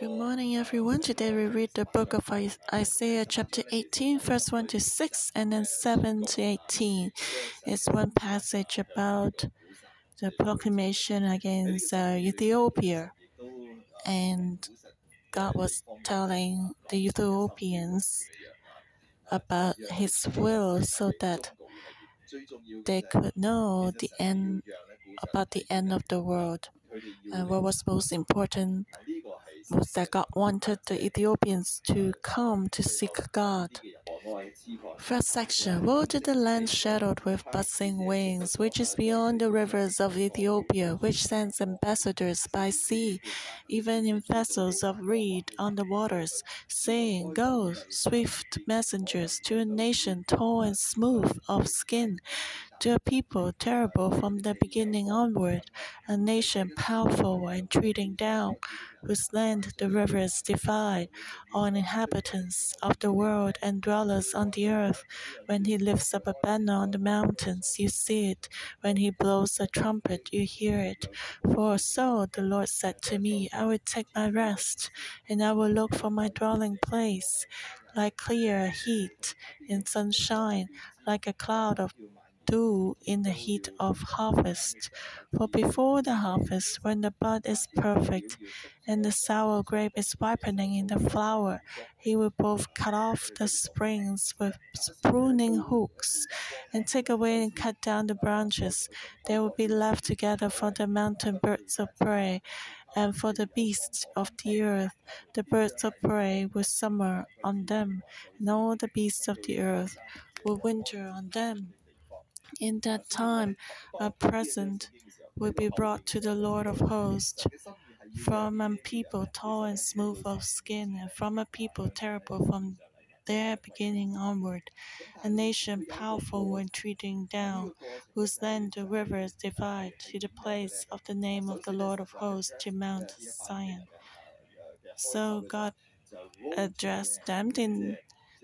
Good morning, everyone. Today we read the book of Isaiah, chapter 18, verse 1 to 6, and then 7 to 18. It's one passage about the proclamation against uh, Ethiopia. And God was telling the Ethiopians about His will so that they could know the end about the end of the world. And what was most important that God wanted the Ethiopians to come to seek God. First section Woe to the land shadowed with buzzing wings, which is beyond the rivers of Ethiopia, which sends ambassadors by sea, even in vessels of reed on the waters, saying, Go, swift messengers, to a nation tall and smooth of skin to a people terrible from the beginning onward, a nation powerful and treating down, whose land the rivers divide, all inhabitants of the world and dwellers on the earth. When he lifts up a banner on the mountains, you see it. When he blows a trumpet, you hear it. For so the Lord said to me, I will take my rest, and I will look for my dwelling place, like clear heat in sunshine, like a cloud of do in the heat of harvest. For before the harvest, when the bud is perfect and the sour grape is ripening in the flower, he will both cut off the springs with pruning hooks and take away and cut down the branches. They will be left together for the mountain birds of prey and for the beasts of the earth. The birds of prey will summer on them, and all the beasts of the earth will winter on them. In that time, a present will be brought to the Lord of hosts from a people tall and smooth of skin, and from a people terrible from their beginning onward, a nation powerful when treating down, whose land the rivers divide to the place of the name of the Lord of hosts to Mount Zion. So God addressed them in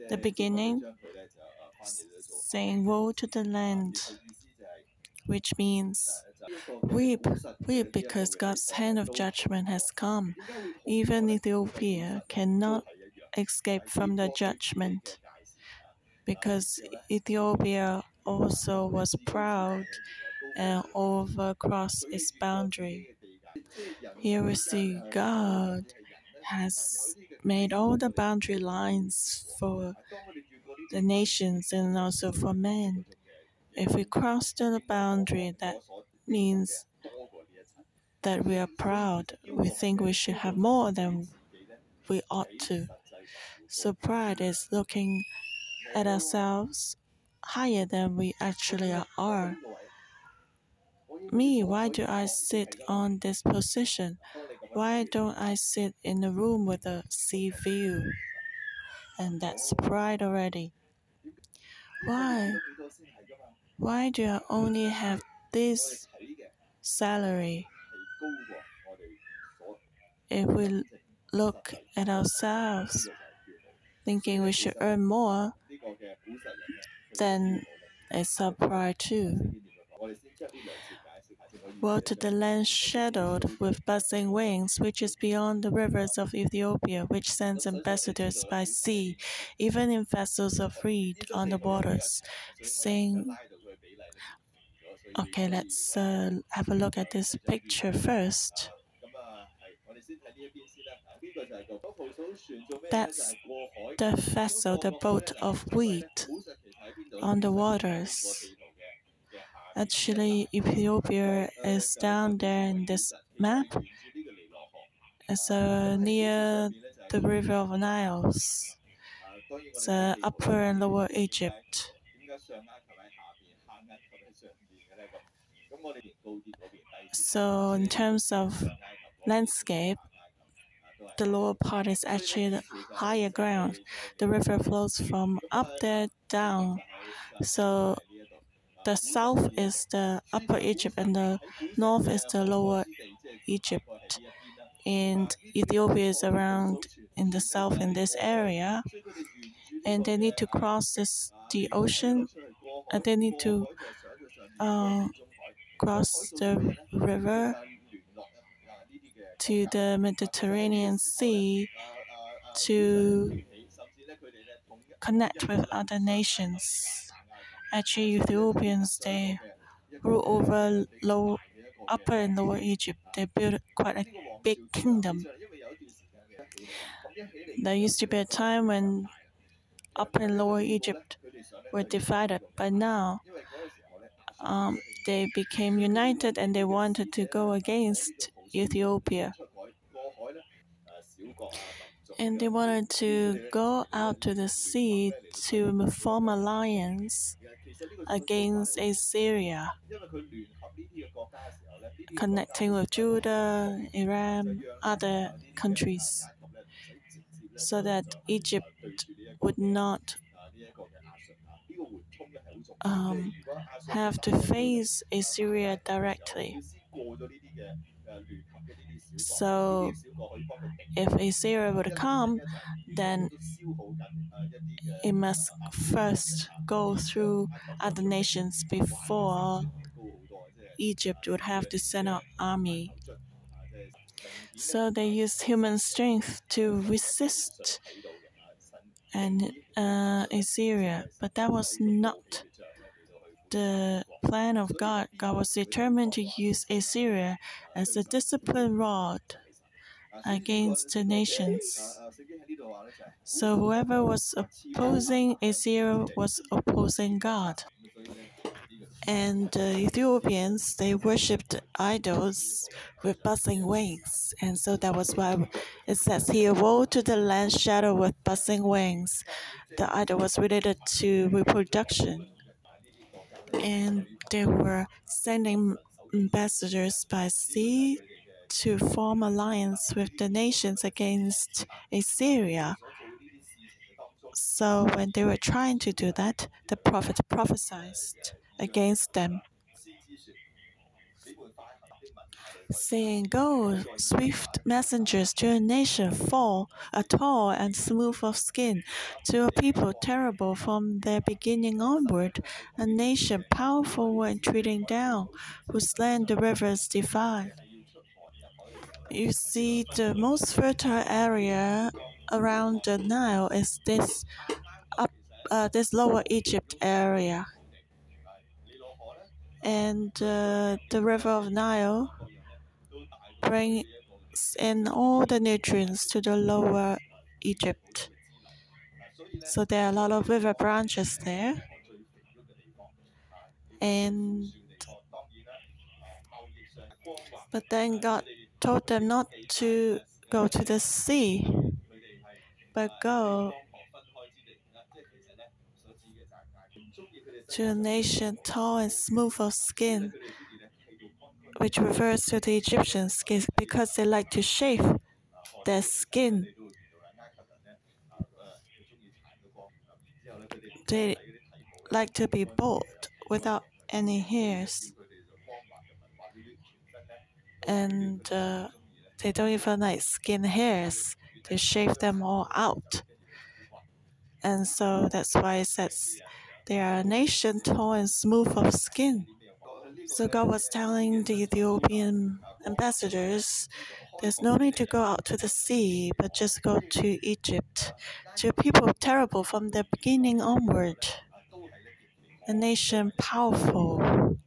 the beginning saying, Woe to the land, which means weep, weep because God's hand of judgment has come. Even Ethiopia cannot escape from the judgment because Ethiopia also was proud and overcrossed its boundary. Here we see God has made all the boundary lines for the nations and also for men. If we cross the boundary, that means that we are proud. We think we should have more than we ought to. So pride is looking at ourselves higher than we actually are. Me, why do I sit on this position? Why don't I sit in a room with a sea view? And that's pride already. Why? Why do I only have this salary? If we look at ourselves, thinking we should earn more, then it's our pride too. To the land shadowed with buzzing wings, which is beyond the rivers of Ethiopia, which sends ambassadors by sea, even in vessels of reed on the waters, saying, Okay, let's uh, have a look at this picture first. That's the vessel, the boat of wheat on the waters. Actually, Ethiopia is down there in this map. It's uh, near the river of Niles. It's uh, upper and lower Egypt. So, in terms of landscape, the lower part is actually the higher ground. The river flows from up there down. So the south is the upper Egypt and the north is the lower Egypt. And Ethiopia is around in the south in this area. And they need to cross this the ocean and they need to uh, cross the river to the Mediterranean Sea to connect with other nations. Actually, Ethiopians they rule over low, upper and lower Egypt. They built quite a big kingdom. There used to be a time when Upper and Lower Egypt were divided, but now um, they became united and they wanted to go against Ethiopia. And they wanted to go out to the sea to form alliance against Assyria, connecting with Judah, Iran, other countries so that Egypt would not um, have to face Assyria directly. So, if Assyria would come, then it must first go through other nations before Egypt would have to send out army. So they used human strength to resist and uh, Assyria, but that was not the plan of God. God was determined to use Assyria as a discipline rod against the nations. So whoever was opposing Assyria was opposing God. And the Ethiopians, they worshipped idols with buzzing wings. And so that was why it says here, Woe to the land shadow with buzzing wings. The idol was related to reproduction. And they were sending ambassadors by sea to form alliance with the nations against Assyria. So when they were trying to do that, the prophet prophesied against them, saying, Go, swift messengers to a nation full, a tall and smooth of skin, to a people terrible from their beginning onward, a nation powerful and treading down, whose land the rivers divide. You see, the most fertile area around the Nile is this up, uh, this lower Egypt area and uh, the river of Nile brings in all the nutrients to the lower Egypt. So there are a lot of river branches there. And but then God told them not to go to the sea, but go to a nation tall and smooth of skin, which refers to the Egyptians because they like to shave their skin. They like to be bald without any hairs. And uh, they don't even like skin hairs. They shave them all out. And so that's why it says they are a nation tall and smooth of skin. So God was telling the Ethiopian ambassadors, there's no need to go out to the sea, but just go to Egypt, to a people terrible from the beginning onward, a nation powerful.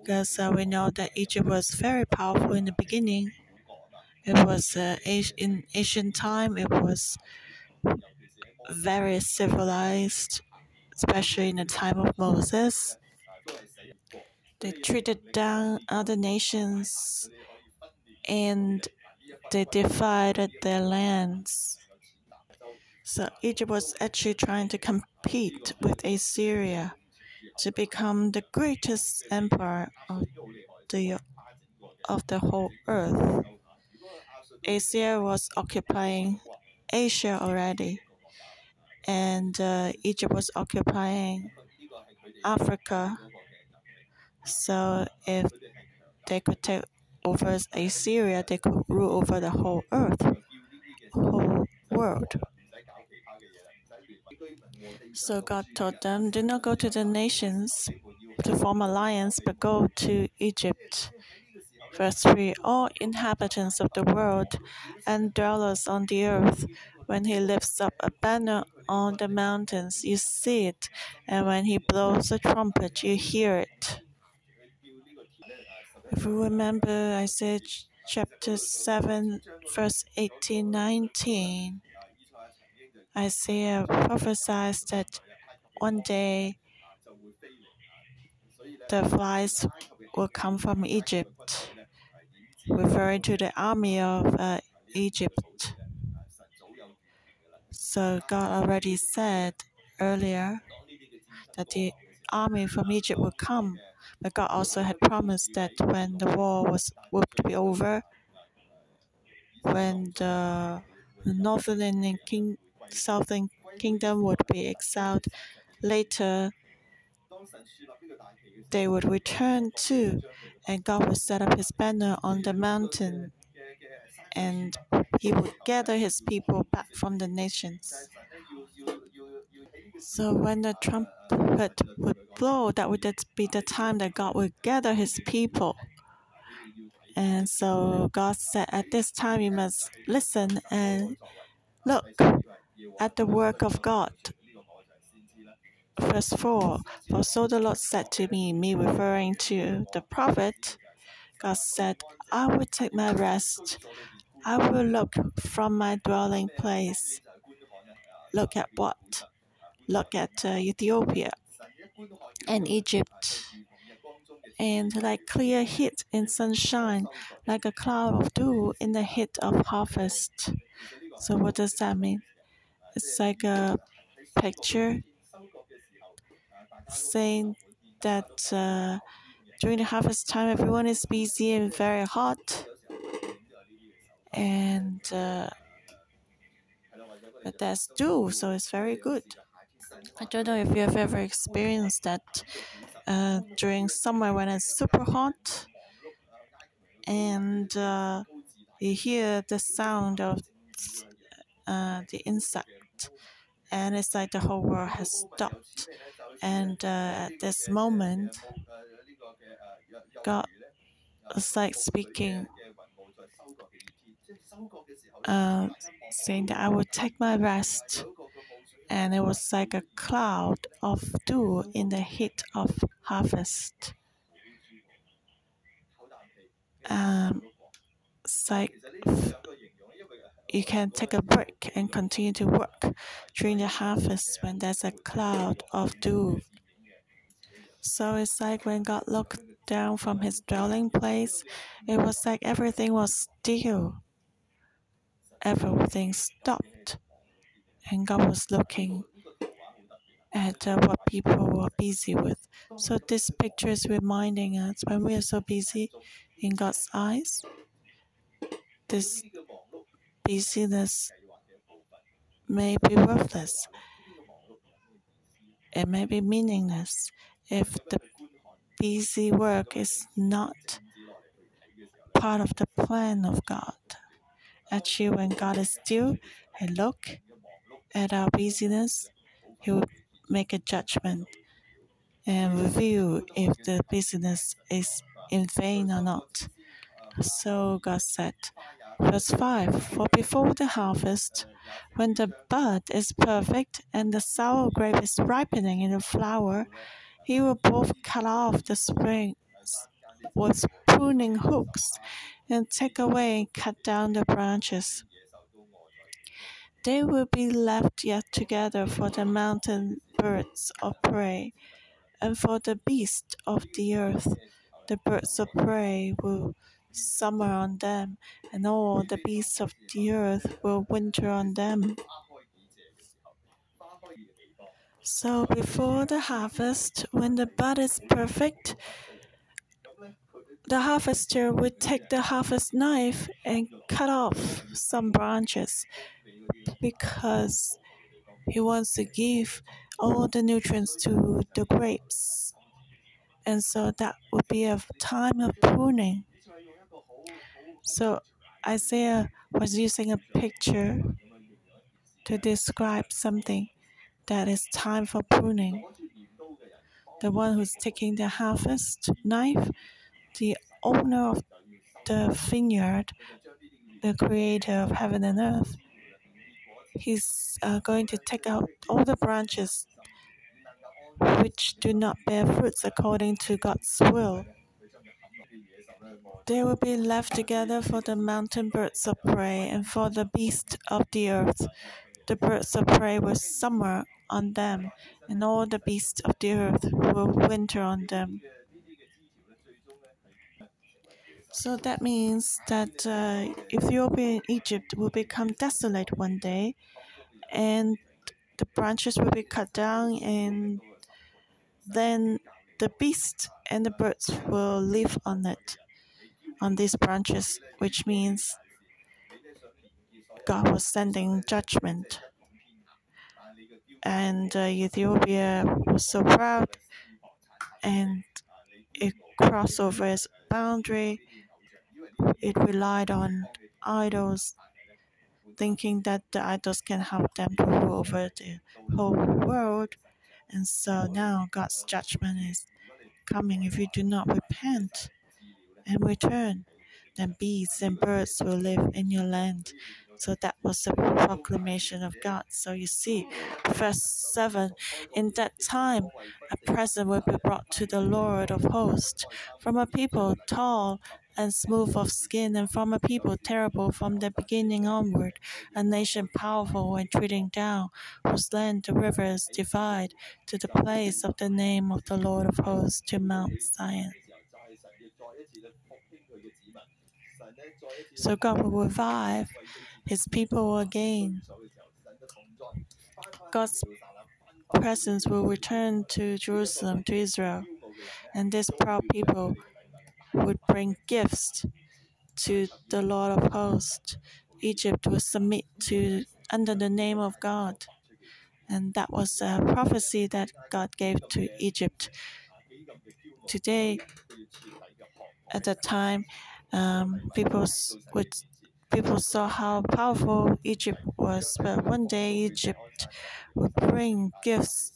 Because uh, we know that Egypt was very powerful in the beginning. It was uh, in ancient time. It was very civilized especially in the time of Moses. They treated down other nations and they divided their lands. So Egypt was actually trying to compete with Assyria to become the greatest empire of the of the whole earth. Assyria was occupying Asia already and uh, Egypt was occupying Africa. So if they could take over Assyria, they could rule over the whole earth, whole world. So God told them, do not go to the nations to form alliance, but go to Egypt Verse 3 All inhabitants of the world and dwellers on the earth, when he lifts up a banner on the mountains, you see it, and when he blows a trumpet, you hear it. If you remember, I said chapter 7, verse 18 19, Isaiah prophesies that one day the flies will come from Egypt, referring to the army of uh, Egypt. So God already said earlier that the army from Egypt would come, God also had promised that when the war was would be over, when the northern and king, southern kingdom would be exiled, later they would return too, and God would set up his banner on the mountain, and he would gather his people back from the nations. So when the trumpet would blow, that would be the time that God would gather his people. And so God said, At this time you must listen and look at the work of God. Verse 4 For so the Lord said to me, me referring to the prophet, God said, I will take my rest. I will look from my dwelling place. Look at what? Look at uh, Ethiopia and Egypt. And like clear heat in sunshine, like a cloud of dew in the heat of harvest. So, what does that mean? It's like a picture saying that uh, during the harvest time, everyone is busy and very hot. And uh, but that's dew, so it's very good. I don't know if you have ever experienced that uh, during summer when it's super hot and uh, you hear the sound of uh, the insect, and it's like the whole world has stopped. And uh, at this moment, God was like speaking, uh, saying that I will take my rest. And it was like a cloud of dew in the heat of harvest. Um, like you can take a break and continue to work during the harvest when there's a cloud of dew. So it's like when God looked down from his dwelling place, it was like everything was still. Everything stopped. And God was looking at uh, what people were busy with. So this picture is reminding us when we are so busy in God's eyes, this busyness may be worthless. It may be meaningless if the busy work is not part of the plan of God. Actually, when God is still and look at our busyness, He will make a judgment and review if the business is in vain or not. So God said, verse 5 For before the harvest, when the bud is perfect and the sour grape is ripening in the flower, he will both cut off the springs with pruning hooks and take away and cut down the branches. They will be left yet together for the mountain birds of prey and for the beasts of the earth. The birds of prey will summer on them, and all the beasts of the earth will winter on them. So before the harvest, when the bud is perfect, the harvester would take the harvest knife and cut off some branches because he wants to give all the nutrients to the grapes. And so that would be a time of pruning. So Isaiah was using a picture to describe something that is time for pruning. The one who's taking the harvest knife, the owner of the vineyard, the creator of heaven and earth. He's uh, going to take out all the branches which do not bear fruits according to God's will. They will be left together for the mountain birds of prey and for the beasts of the earth. The birds of prey will summer on them, and all the beasts of the earth will winter on them. So that means that uh, Ethiopia and Egypt will become desolate one day, and the branches will be cut down, and then the beasts and the birds will live on it, on these branches, which means God was sending judgment. And uh, Ethiopia was so proud, and it crossed over its boundary it relied on idols, thinking that the idols can help them to rule over the whole world. And so now God's judgment is coming if you do not repent and return. Then beasts and birds will live in your land. So that was the proclamation of God. So you see, verse 7 In that time, a present will be brought to the Lord of hosts from a people tall and smooth of skin, and from a people terrible from the beginning onward, a nation powerful and treading down, whose land the rivers divide to the place of the name of the Lord of hosts to Mount Zion. So God will revive his people again. God's presence will return to Jerusalem, to Israel, and this proud people would bring gifts to the Lord of hosts. Egypt would submit to under the name of God. And that was a prophecy that God gave to Egypt. Today, at that time, um, people would people saw how powerful Egypt was, but one day Egypt would bring gifts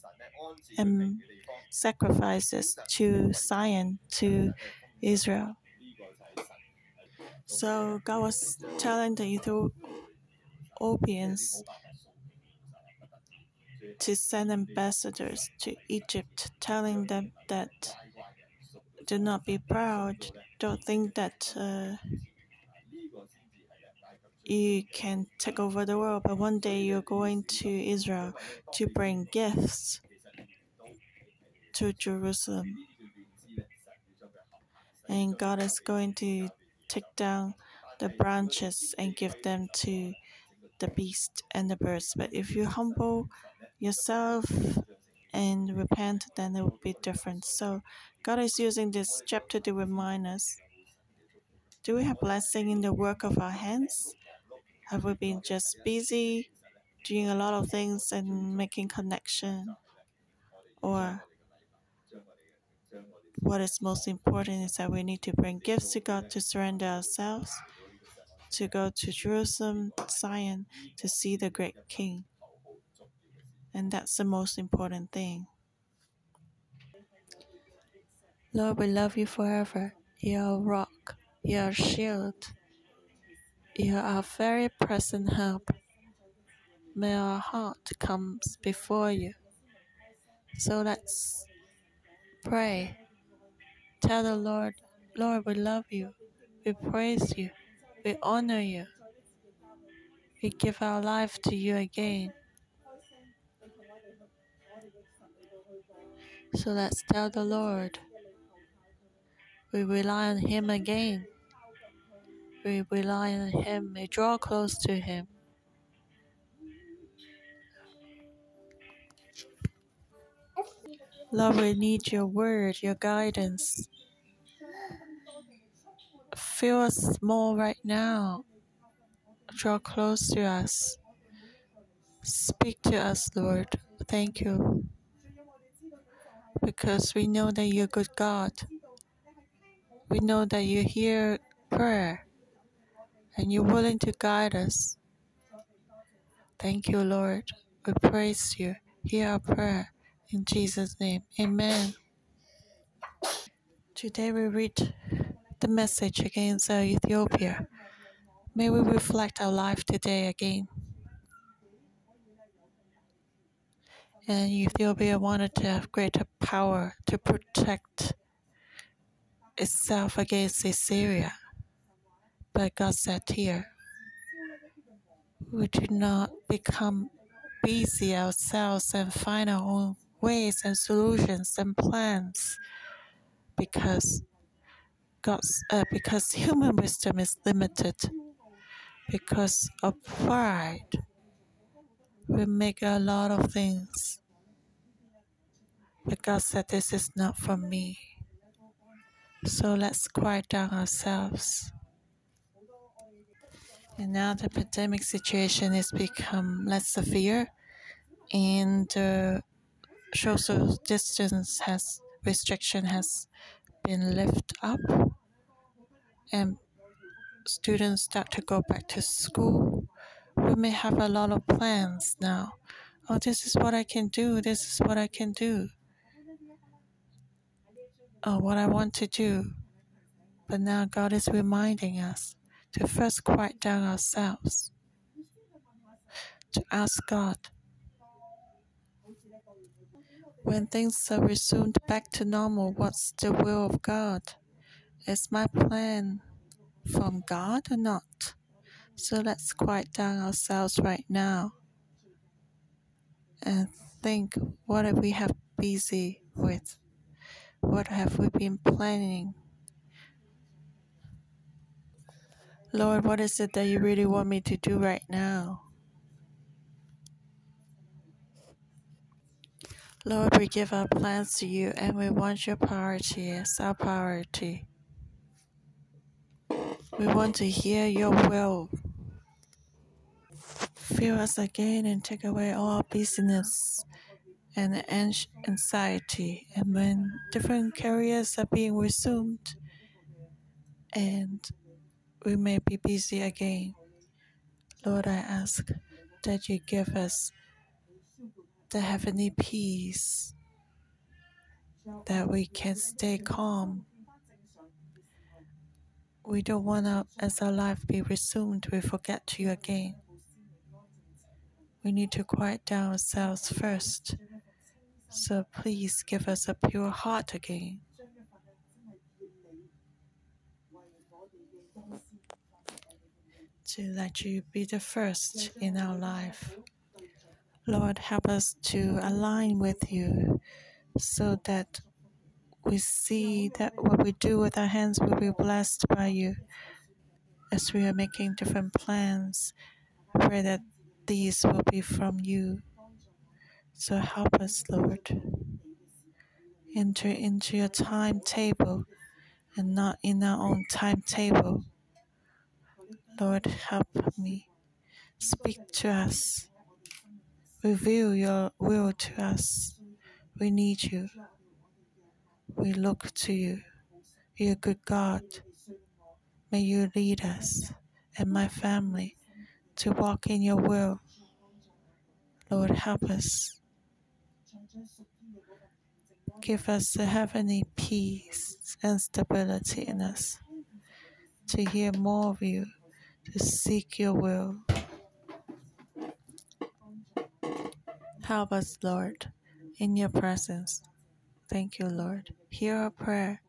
and sacrifices to Zion, to Israel. So God was telling the Ethiopians to send ambassadors to Egypt, telling them that do not be proud, don't think that uh, you can take over the world, but one day you're going to Israel to bring gifts to Jerusalem and God is going to take down the branches and give them to the beast and the birds. But if you humble yourself and repent, then it will be different. So God is using this chapter to remind us do we have blessing in the work of our hands? Have we been just busy doing a lot of things and making connection? Or what is most important is that we need to bring gifts to God to surrender ourselves, to go to Jerusalem, Zion, to see the great King. And that's the most important thing. Lord, we love you forever. You're rock, you're shield, you're our very present help. May our heart comes before you. So let's pray. Tell the Lord, Lord, we love you. We praise you. We honor you. We give our life to you again. So let's tell the Lord. We rely on Him again. We rely on Him. We draw close to Him. Lord, we need your word, your guidance. Fill us more right now. Draw close to us. Speak to us, Lord. Thank you. Because we know that you're good God. We know that you hear prayer and you're willing to guide us. Thank you, Lord. We praise you. Hear our prayer. In Jesus' name, amen. Today we read the message against Ethiopia. May we reflect our life today again. And Ethiopia wanted to have greater power to protect itself against Assyria. But God said here, we do not become busy ourselves and find our own ways and solutions and plans because God's uh, because human wisdom is limited. Because of pride we make a lot of things. But God said this is not for me. So let's quiet down ourselves. And now the pandemic situation has become less severe. And the social distance has restriction has been lifted up and students start to go back to school. We may have a lot of plans now. Oh this is what i can do this is what i can do. Oh what i want to do. But now god is reminding us to first quiet down ourselves, to ask God. When things are resumed back to normal, what's the will of God? Is my plan from God or not? So let's quiet down ourselves right now and think what have we have busy with? What have we been planning Lord, what is it that you really want me to do right now? Lord, we give our plans to you and we want your priority as our priority. We want to hear your will. Fill us again and take away all busyness and anxiety. And when different careers are being resumed and we may be busy again. Lord, I ask that you give us the heavenly peace, that we can stay calm. We don't want to, as our life be resumed, we forget you again. We need to quiet down ourselves first. So please give us a pure heart again. to let you be the first in our life. Lord, help us to align with you so that we see that what we do with our hands will be blessed by you as we are making different plans. Pray that these will be from you. So help us, Lord. Enter into your timetable and not in our own timetable. Lord, help me. Speak to us. Reveal your will to us. We need you. We look to you. You're a good God. May you lead us and my family to walk in your will. Lord, help us. Give us the heavenly peace and stability in us to hear more of you to seek your will. Help us, Lord, in your presence. Thank you, Lord. Hear our prayer.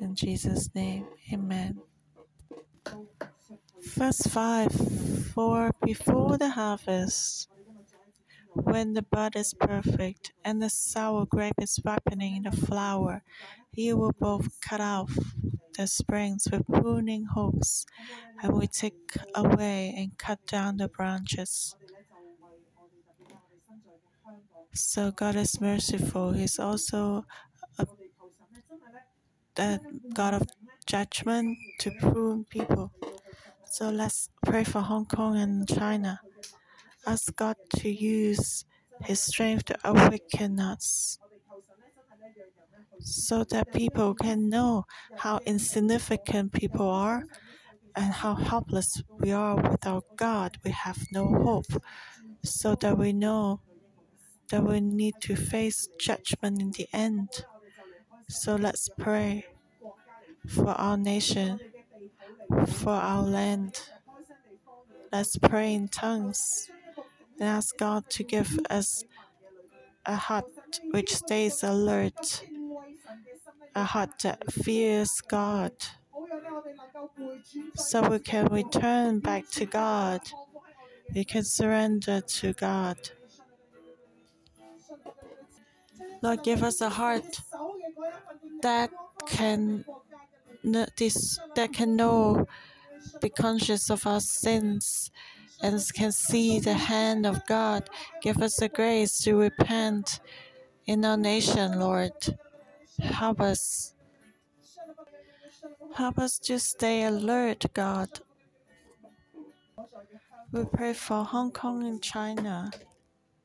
In Jesus' name, amen. Verse 5 For before the harvest, when the bud is perfect and the sour grape is ripening in the flower, you will both cut off the springs with pruning hooks, and we take away and cut down the branches. So God is merciful. He's also a, a God of judgment to prune people. So let's pray for Hong Kong and China. Ask God to use His strength to awaken us so that people can know how insignificant people are and how helpless we are without God. We have no hope, so that we know that we need to face judgment in the end. So let's pray for our nation, for our land. Let's pray in tongues and ask God to give us a heart which stays alert, a heart that fears God, so we can return back to God. We can surrender to God. Lord, give us a heart that can this that can know, be conscious of our sins, and can see the hand of God. Give us the grace to repent in our nation, Lord. Help us. Help us to stay alert, God. We pray for Hong Kong and China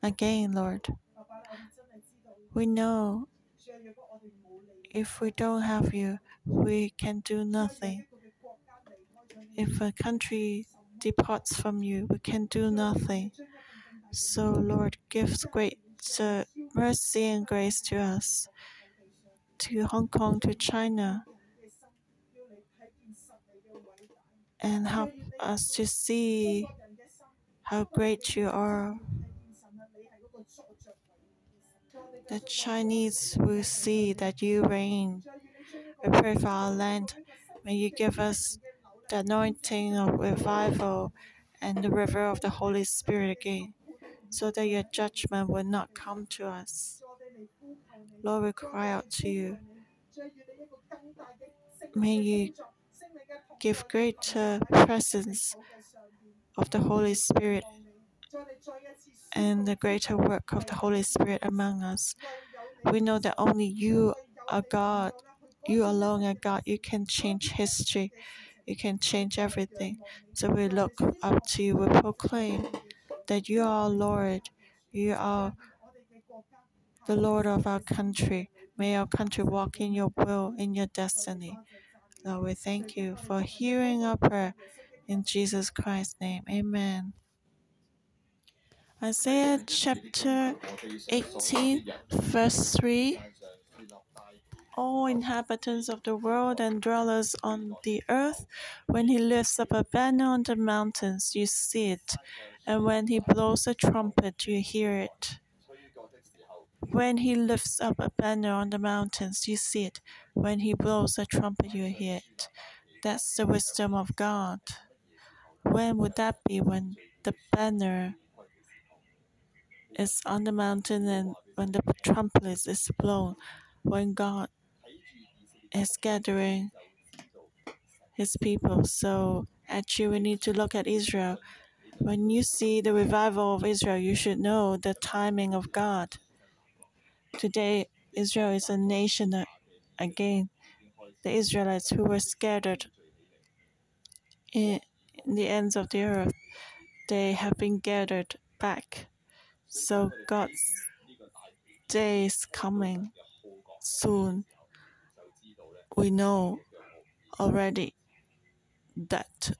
again, Lord. We know if we don't have you, we can do nothing. If a country departs from you, we can do nothing. So, Lord, give great uh, mercy and grace to us, to Hong Kong, to China, and help us to see how great you are. The Chinese will see that you reign. We pray for our land. May you give us the anointing of revival and the river of the Holy Spirit again, so that your judgment will not come to us. Lord, we cry out to you. May you give greater presence of the Holy Spirit and the greater work of the Holy Spirit among us. We know that only you are God. You alone are God. You can change history. You can change everything. So we look up to you. We proclaim that you are Lord. You are the Lord of our country. May our country walk in your will, in your destiny. Lord, we thank you for hearing our prayer. In Jesus Christ's name, amen. Isaiah chapter 18, verse 3 All inhabitants of the world and dwellers on the earth, when he lifts up a banner on the mountains, you see it, and when he blows a trumpet, you hear it. When he lifts up a banner on the mountains, you see it. When he blows a trumpet, you hear it. That's the wisdom of God. When would that be? When the banner is on the mountain and when the trumpet is blown, when God is gathering his people. So actually, we need to look at Israel. When you see the revival of Israel, you should know the timing of God. Today, Israel is a nation again. The Israelites who were scattered in the ends of the earth, they have been gathered back. So God's day is coming soon. We know already that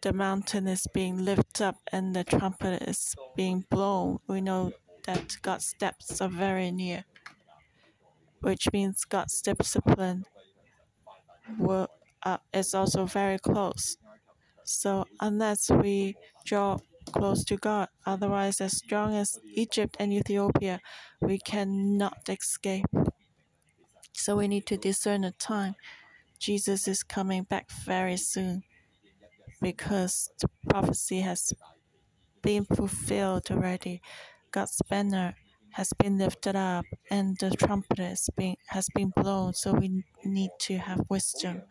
the mountain is being lifted up and the trumpet is being blown. We know that God's steps are very near, which means God's discipline will, uh, is also very close. So unless we draw close to God, otherwise, as strong as Egypt and Ethiopia, we cannot escape. So we need to discern the time. Jesus is coming back very soon because the prophecy has been fulfilled already. God's banner has been lifted up and the trumpet has been, has been blown, so we need to have wisdom.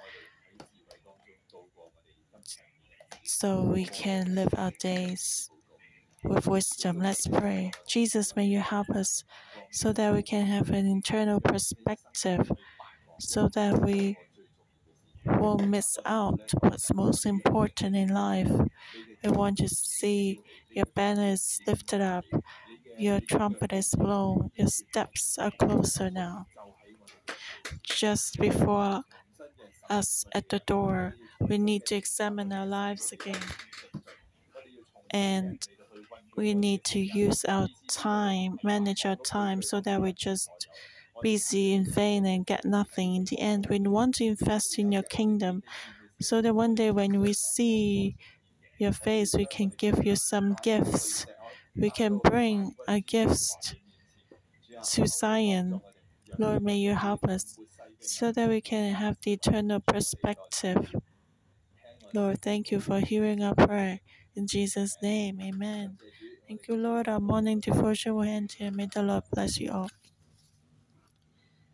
So we can live our days with wisdom. Let's pray. Jesus, may you help us so that we can have an internal perspective, so that we won't miss out what's most important in life. We want to see your banner is lifted up, your trumpet is blown, your steps are closer now. Just before us at the door, we need to examine our lives again. And we need to use our time, manage our time so that we just busy in vain and get nothing. In the end, we want to invest in your kingdom so that one day when we see your face, we can give you some gifts. We can bring our gifts to Zion. Lord, may you help us so that we can have the eternal perspective. Lord, thank you for hearing our prayer. In Jesus' name, amen. Thank you, Lord. Our morning devotion will end here. May the Lord bless you all.